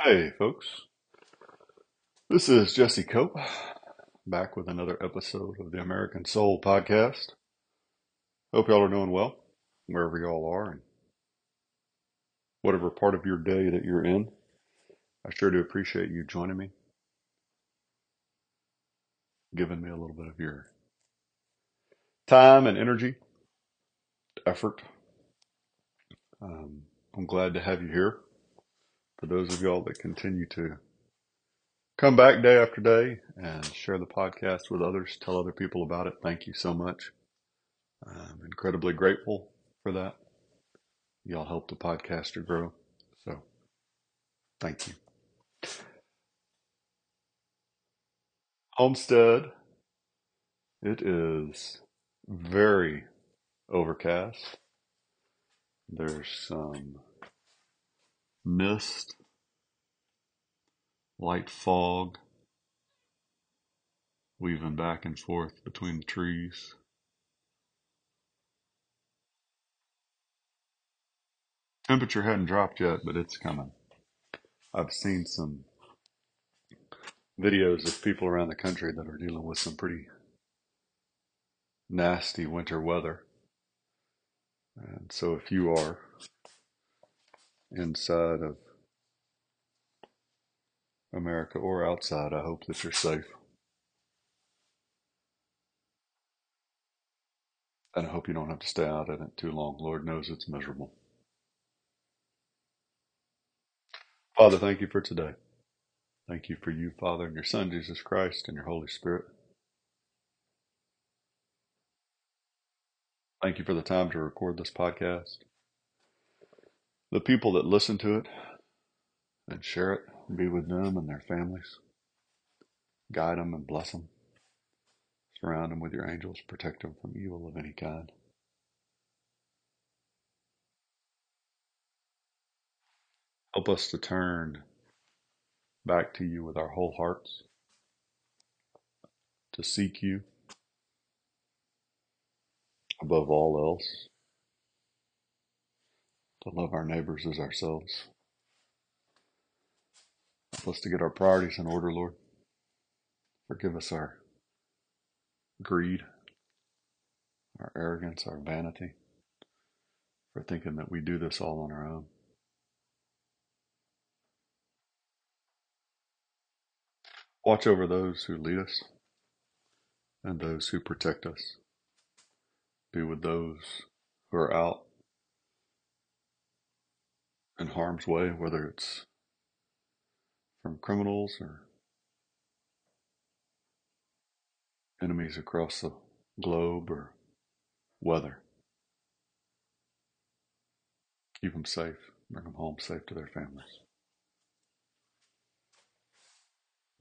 Hey, folks. This is Jesse Cope, back with another episode of the American Soul Podcast. Hope y'all are doing well, wherever y'all are, and whatever part of your day that you're in. I sure do appreciate you joining me, giving me a little bit of your time and energy, effort. Um, I'm glad to have you here. For those of y'all that continue to come back day after day and share the podcast with others, tell other people about it, thank you so much. I'm incredibly grateful for that. Y'all help the podcaster grow. So thank you. Homestead, it is very overcast. There's some mist, light fog, weaving back and forth between the trees. Temperature hadn't dropped yet, but it's coming. I've seen some videos of people around the country that are dealing with some pretty nasty winter weather. And so if you are inside of America or outside, I hope that you're safe. And I hope you don't have to stay out in it too long. Lord knows it's miserable. Father, thank you for today. Thank you for you, Father, and your Son, Jesus Christ, and your Holy Spirit. Thank you for the time to record this podcast the people that listen to it and share it, be with them and their families. Guide them and bless them. Surround them with your angels. Protect them from evil of any kind. Help us to turn back to you with our whole hearts, to seek you above all else to love our neighbors as ourselves. Help us to get our priorities in order, Lord. Forgive us our greed, our arrogance, our vanity, for thinking that we do this all on our own. Watch over those who lead us and those who protect us. Be with those who are out in harm's way, whether it's from criminals or enemies across the globe or weather. Keep them safe. Bring them home safe to their families.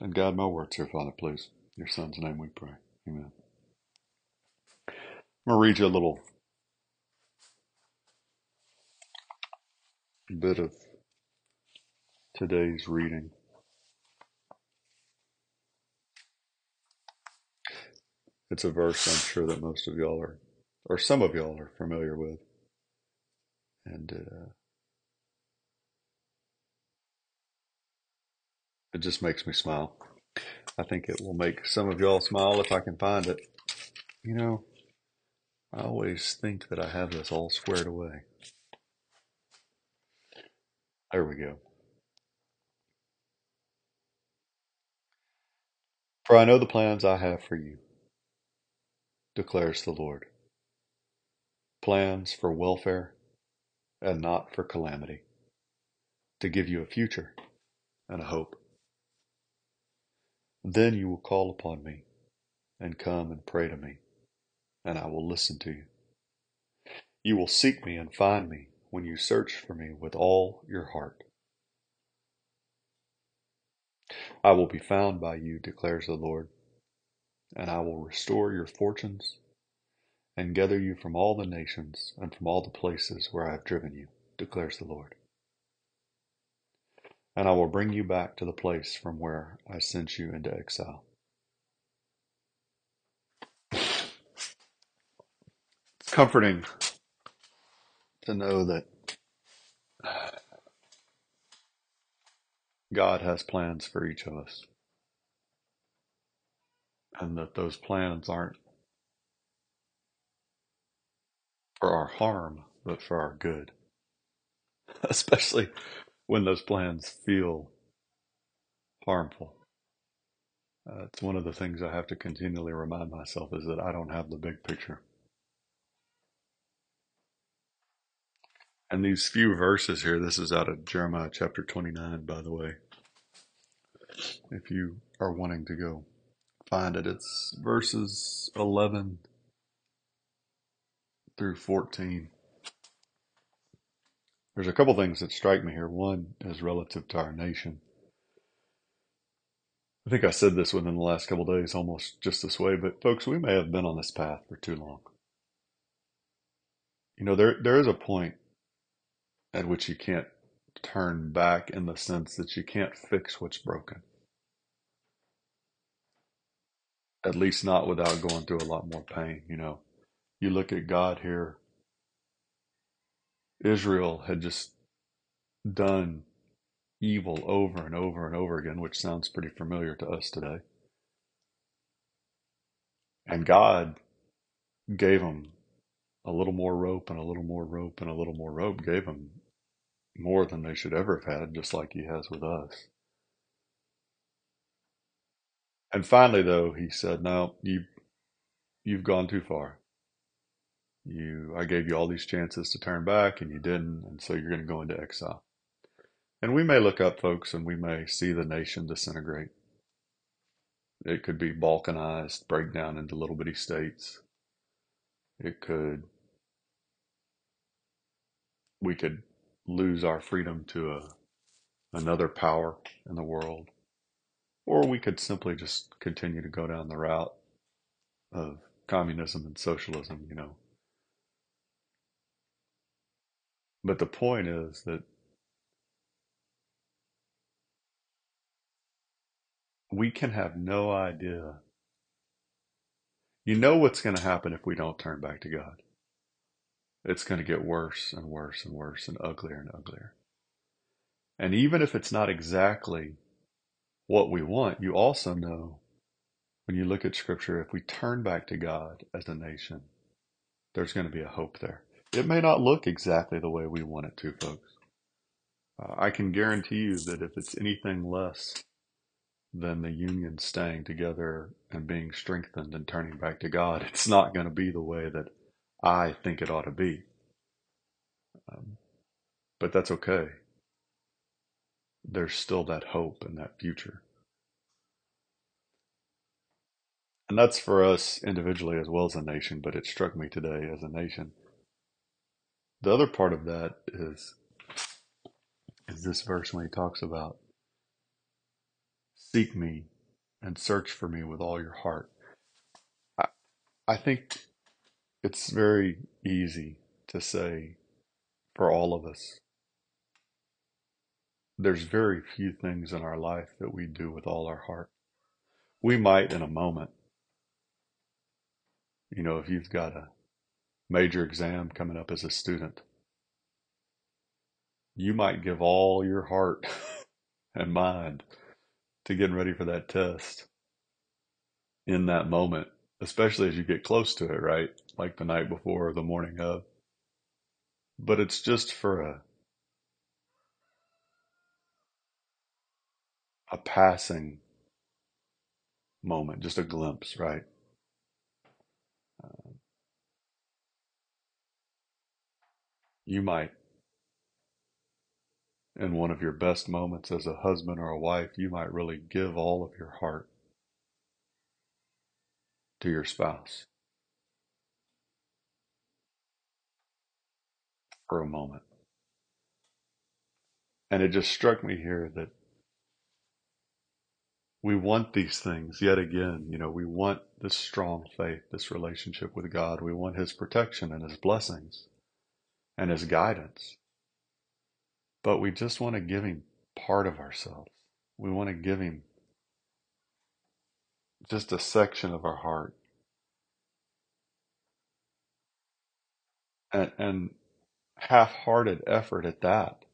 And guide my words here, Father, please. In your Son's name we pray. Amen. I'm going to read you a little bit of today's reading. It's a verse I'm sure that most of y'all are, or some of y'all are familiar with. And uh, it just makes me smile. I think it will make some of y'all smile if I can find it. You know, I always think that I have this all squared away. There we go. For I know the plans I have for you, declares the Lord. Plans for welfare and not for calamity, to give you a future and a hope. Then you will call upon me and come and pray to me, and I will listen to you. You will seek me and find me when you search for me with all your heart. I will be found by you, declares the Lord, and I will restore your fortunes and gather you from all the nations and from all the places where I have driven you, declares the Lord. And I will bring you back to the place from where I sent you into exile. It's comforting to know that God has plans for each of us, and that those plans aren't for our harm, but for our good, especially when those plans feel harmful. Uh, it's one of the things I have to continually remind myself is that I don't have the big picture. And these few verses here, this is out of Jeremiah chapter 29, by the way. If you are wanting to go find it, it's verses 11 through 14. There's a couple things that strike me here. One is relative to our nation. I think I said this within the last couple days, almost just this way, but folks, we may have been on this path for too long. You know, there there is a point at which you can't turn back in the sense that you can't fix what's broken. At least not without going through a lot more pain, you know. You look at God here. Israel had just done evil over and over and over again, which sounds pretty familiar to us today. And God gave them a little more rope and a little more rope and a little more rope, gave them more than they should ever have had, just like He has with us. And finally, though, He said, "No, you, you've gone too far. You, I gave you all these chances to turn back, and you didn't, and so you're going to go into exile." And we may look up, folks, and we may see the nation disintegrate. It could be balkanized, break down into little bitty states. It could, we could lose our freedom to a, another power in the world. Or we could simply just continue to go down the route of communism and socialism, you know. But the point is that we can have no idea. You know what's going to happen if we don't turn back to God. It's going to get worse and worse and worse and uglier and uglier. And even if it's not exactly what we want, you also know when you look at Scripture, if we turn back to God as a nation, there's going to be a hope there. It may not look exactly the way we want it to, folks. Uh, I can guarantee you that if it's anything less than the union staying together and being strengthened and turning back to God, it's not going to be the way that I think it ought to be. Um, but that's okay. There's still that hope and that future. And that's for us individually as well as a nation, but it struck me today as a nation. The other part of that is is this verse when he talks about seek me and search for me with all your heart. I, I think it's very easy to say for all of us. There's very few things in our life that we do with all our heart. We might in a moment. You know, if you've got a major exam coming up as a student, you might give all your heart and mind to getting ready for that test in that moment, especially as you get close to it, right? Like the night before or the morning of. But it's just for a a passing moment, just a glimpse, right? Uh, you might, in one of your best moments as a husband or a wife, you might really give all of your heart to your spouse for a moment. And it just struck me here that we want these things yet again. You know, we want this strong faith, this relationship with God. We want His protection and His blessings and His guidance. But we just want to give Him part of ourselves. We want to give Him just a section of our heart. And, and half hearted effort at that.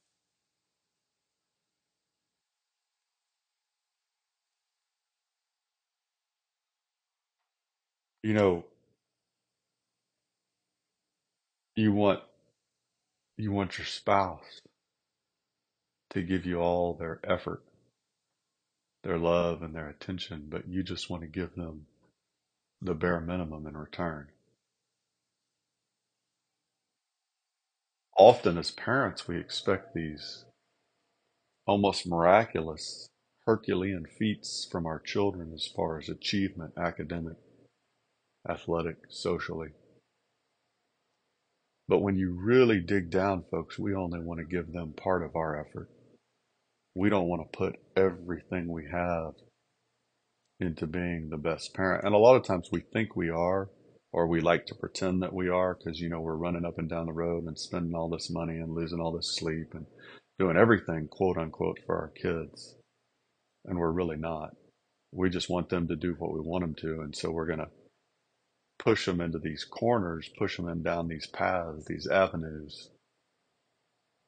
You know, you want you want your spouse to give you all their effort their love and their attention, but you just want to give them the bare minimum in return. Often as parents, we expect these almost miraculous Herculean feats from our children as far as achievement, academic, athletic, socially. But when you really dig down, folks, we only want to give them part of our effort. We don't want to put everything we have into being the best parent. And a lot of times we think we are, or we like to pretend that we are because, you know, we're running up and down the road and spending all this money and losing all this sleep and doing everything, quote unquote, for our kids. And we're really not. We just want them to do what we want them to. And so we're going to push them into these corners, push them in down these paths, these avenues,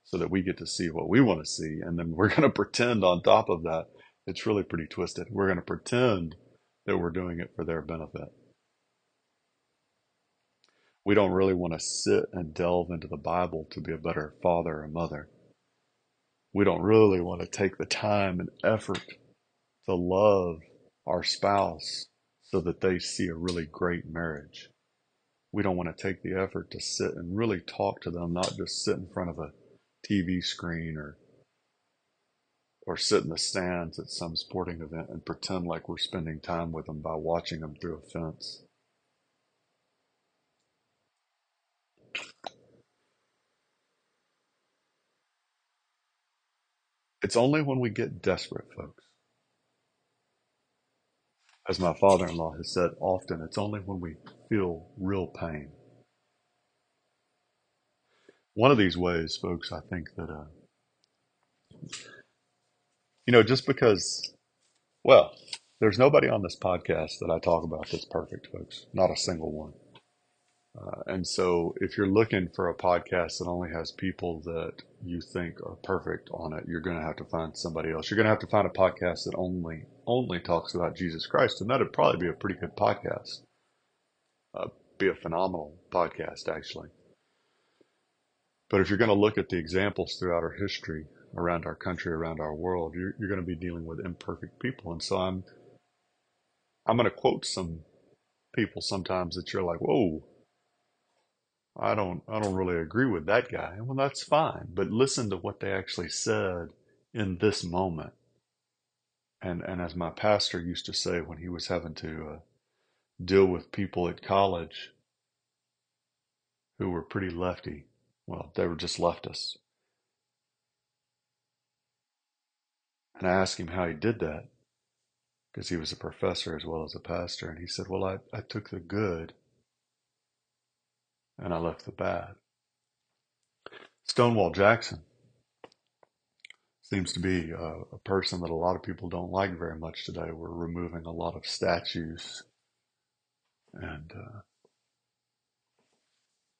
so that we get to see what we want to see. And then we're going to pretend on top of that. It's really pretty twisted. We're going to pretend that we're doing it for their benefit. We don't really want to sit and delve into the Bible to be a better father or mother. We don't really want to take the time and effort to love our spouse so that they see a really great marriage. We don't want to take the effort to sit and really talk to them, not just sit in front of a TV screen or or sit in the stands at some sporting event and pretend like we're spending time with them by watching them through a fence. It's only when we get desperate, folks, as my father in law has said often, it's only when we feel real pain. One of these ways, folks, I think that, uh, you know, just because, well, there's nobody on this podcast that I talk about that's perfect, folks. Not a single one. Uh, and so if you're looking for a podcast that only has people that you think are perfect on it, you're going to have to find somebody else. You're going to have to find a podcast that only only talks about Jesus Christ, and that'd probably be a pretty good podcast. Uh, be a phenomenal podcast, actually. But if you're going to look at the examples throughout our history, around our country, around our world, you're, you're going to be dealing with imperfect people. And so I'm, I'm going to quote some people sometimes that you're like, whoa, I don't, I don't really agree with that guy. Well, that's fine, but listen to what they actually said in this moment. And, and as my pastor used to say when he was having to uh, deal with people at college who were pretty lefty, well, they were just leftists. And I asked him how he did that because he was a professor as well as a pastor. And he said, Well, I, I took the good and I left the bad. Stonewall Jackson seems to be a, a, person that a lot of people don't like very much today. We're removing a lot of statues and uh,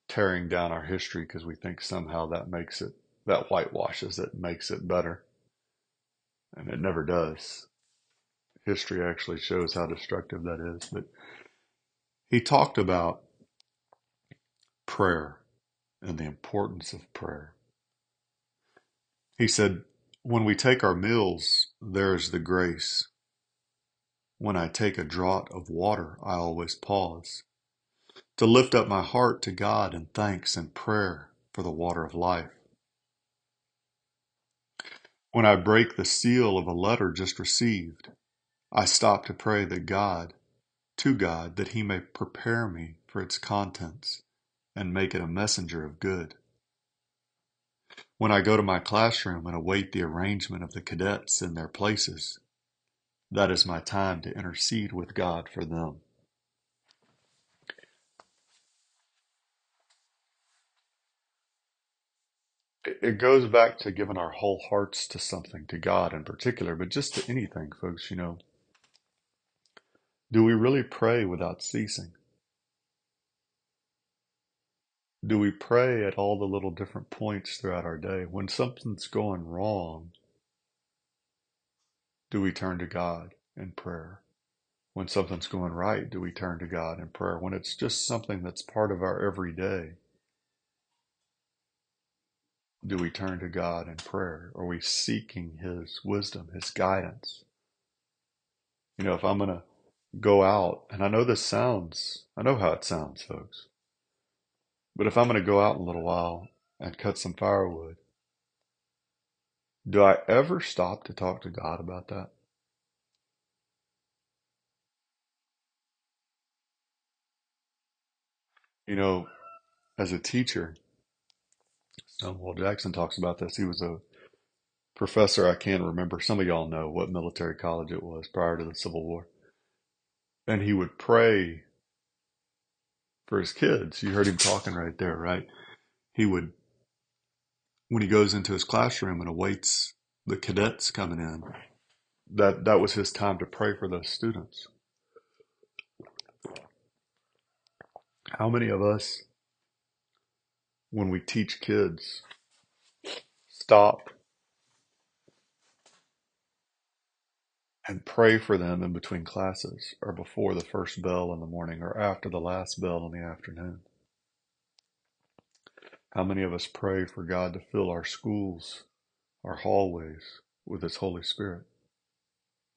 tearing down our history because we think somehow that makes it, that whitewashes it, makes it better. And it never does. History actually shows how destructive that is. But he talked about prayer and the importance of prayer. He said, When we take our meals, there is the grace. When I take a draught of water, I always pause to lift up my heart to God in thanks and prayer for the water of life. When I break the seal of a letter just received, I stop to pray that God, to God, that He may prepare me for its contents and make it a messenger of good. When I go to my classroom and await the arrangement of the cadets in their places, that is my time to intercede with God for them. It goes back to giving our whole hearts to something, to God in particular, but just to anything, folks, you know. Do we really pray without ceasing? Do we pray at all the little different points throughout our day? When something's going wrong, do we turn to God in prayer? When something's going right, do we turn to God in prayer? When it's just something that's part of our everyday, do we turn to God in prayer? Are we seeking His wisdom, His guidance? You know, if I'm going to go out, and I know this sounds, I know how it sounds, folks, but if I'm going to go out in a little while and cut some firewood, do I ever stop to talk to God about that? You know, as a teacher, Oh, Stonewall Jackson talks about this. He was a professor. I can't remember. Some of y'all know what military college it was prior to the Civil War. And he would pray for his kids. You heard him talking right there, right? He would, when he goes into his classroom and awaits the cadets coming in, that, that was his time to pray for those students. How many of us, when we teach kids, stop and pray for them in between classes or before the first bell in the morning or after the last bell in the afternoon? How many of us pray for God to fill our schools, our hallways with His Holy Spirit?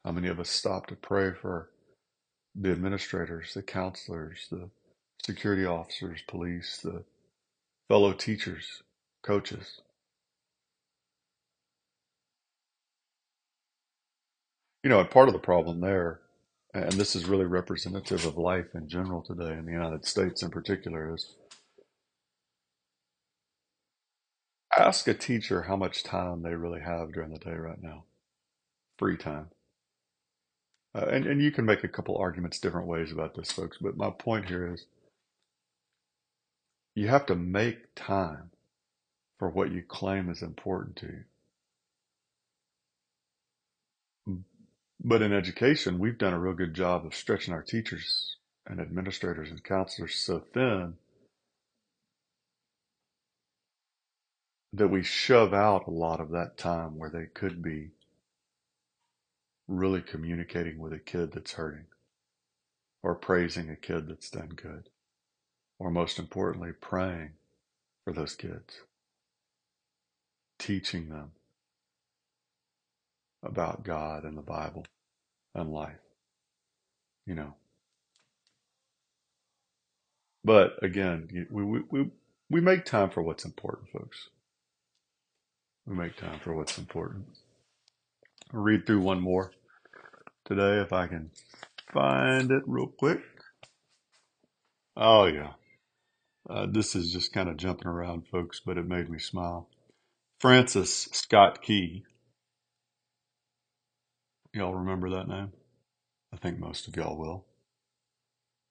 How many of us stop to pray for the administrators, the counselors, the security officers, police, the fellow teachers, coaches? You know, and part of the problem there, and this is really representative of life in general today in the United States in particular, is ask a teacher how much time they really have during the day right now. Free time. Uh, and, and you can make a couple arguments different ways about this, folks, but my point here is you have to make time for what you claim is important to you. But in education, we've done a real good job of stretching our teachers and administrators and counselors so thin that we shove out a lot of that time where they could be really communicating with a kid that's hurting or praising a kid that's done good or most importantly, praying for those kids, teaching them about God and the Bible and life, you know. But again, we, we, we, we make time for what's important, folks. We make time for what's important. I'll read through one more today if I can find it real quick. Oh, yeah. Uh, this is just kind of jumping around, folks, but it made me smile. Francis Scott Key Y'all remember that name? I think most of y'all will.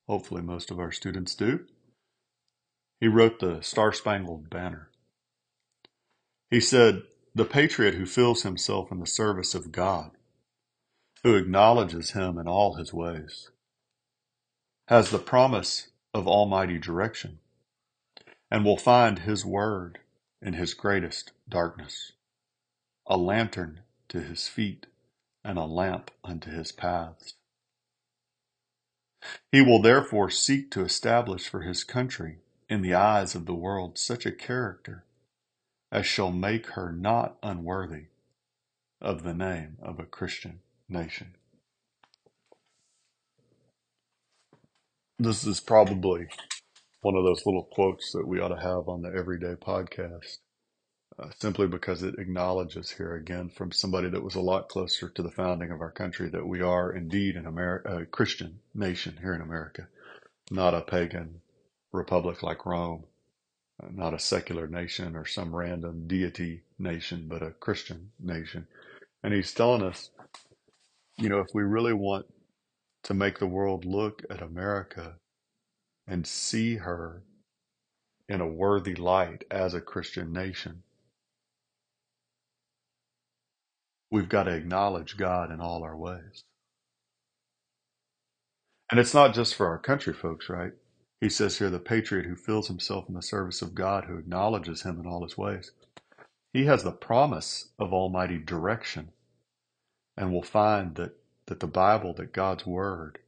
Hopefully, most of our students do. He wrote the Star Spangled Banner. He said, The patriot who feels himself in the service of God, who acknowledges him in all his ways, has the promise of almighty direction, and will find his word in his greatest darkness, a lantern to his feet and a lamp unto his paths. He will therefore seek to establish for his country in the eyes of the world such a character as shall make her not unworthy of the name of a Christian nation. This is probably one of those little quotes that we ought to have on the everyday podcast uh, simply because it acknowledges here again from somebody that was a lot closer to the founding of our country that we are indeed an Ameri- a Christian nation here in America, not a pagan republic like Rome, uh, not a secular nation or some random deity nation, but a Christian nation. And he's telling us, you know, if we really want to make the world look at America and see her in a worthy light as a Christian nation, we've got to acknowledge God in all our ways. And it's not just for our country, folks, right? He says here, the patriot who fills himself in the service of God, who acknowledges him in all his ways. He has the promise of almighty direction and will find that, that the Bible, that God's word,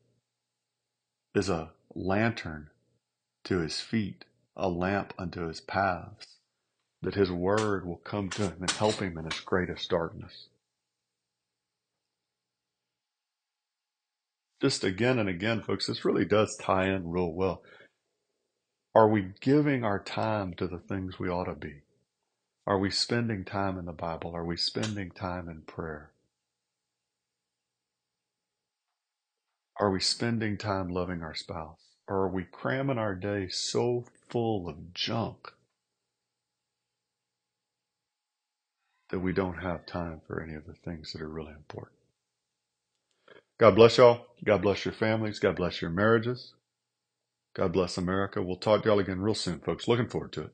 is a lantern to his feet, a lamp unto his paths, that his word will come to him and help him in his greatest darkness. Just again and again, folks, this really does tie in real well. Are we giving our time to the things we ought to be? Are we spending time in the Bible? Are we spending time in prayer? Are we spending time loving our spouse? Or are we cramming our day so full of junk that we don't have time for any of the things that are really important? God bless y'all. God bless your families. God bless your marriages. God bless America. We'll talk to y'all again real soon, folks. Looking forward to it.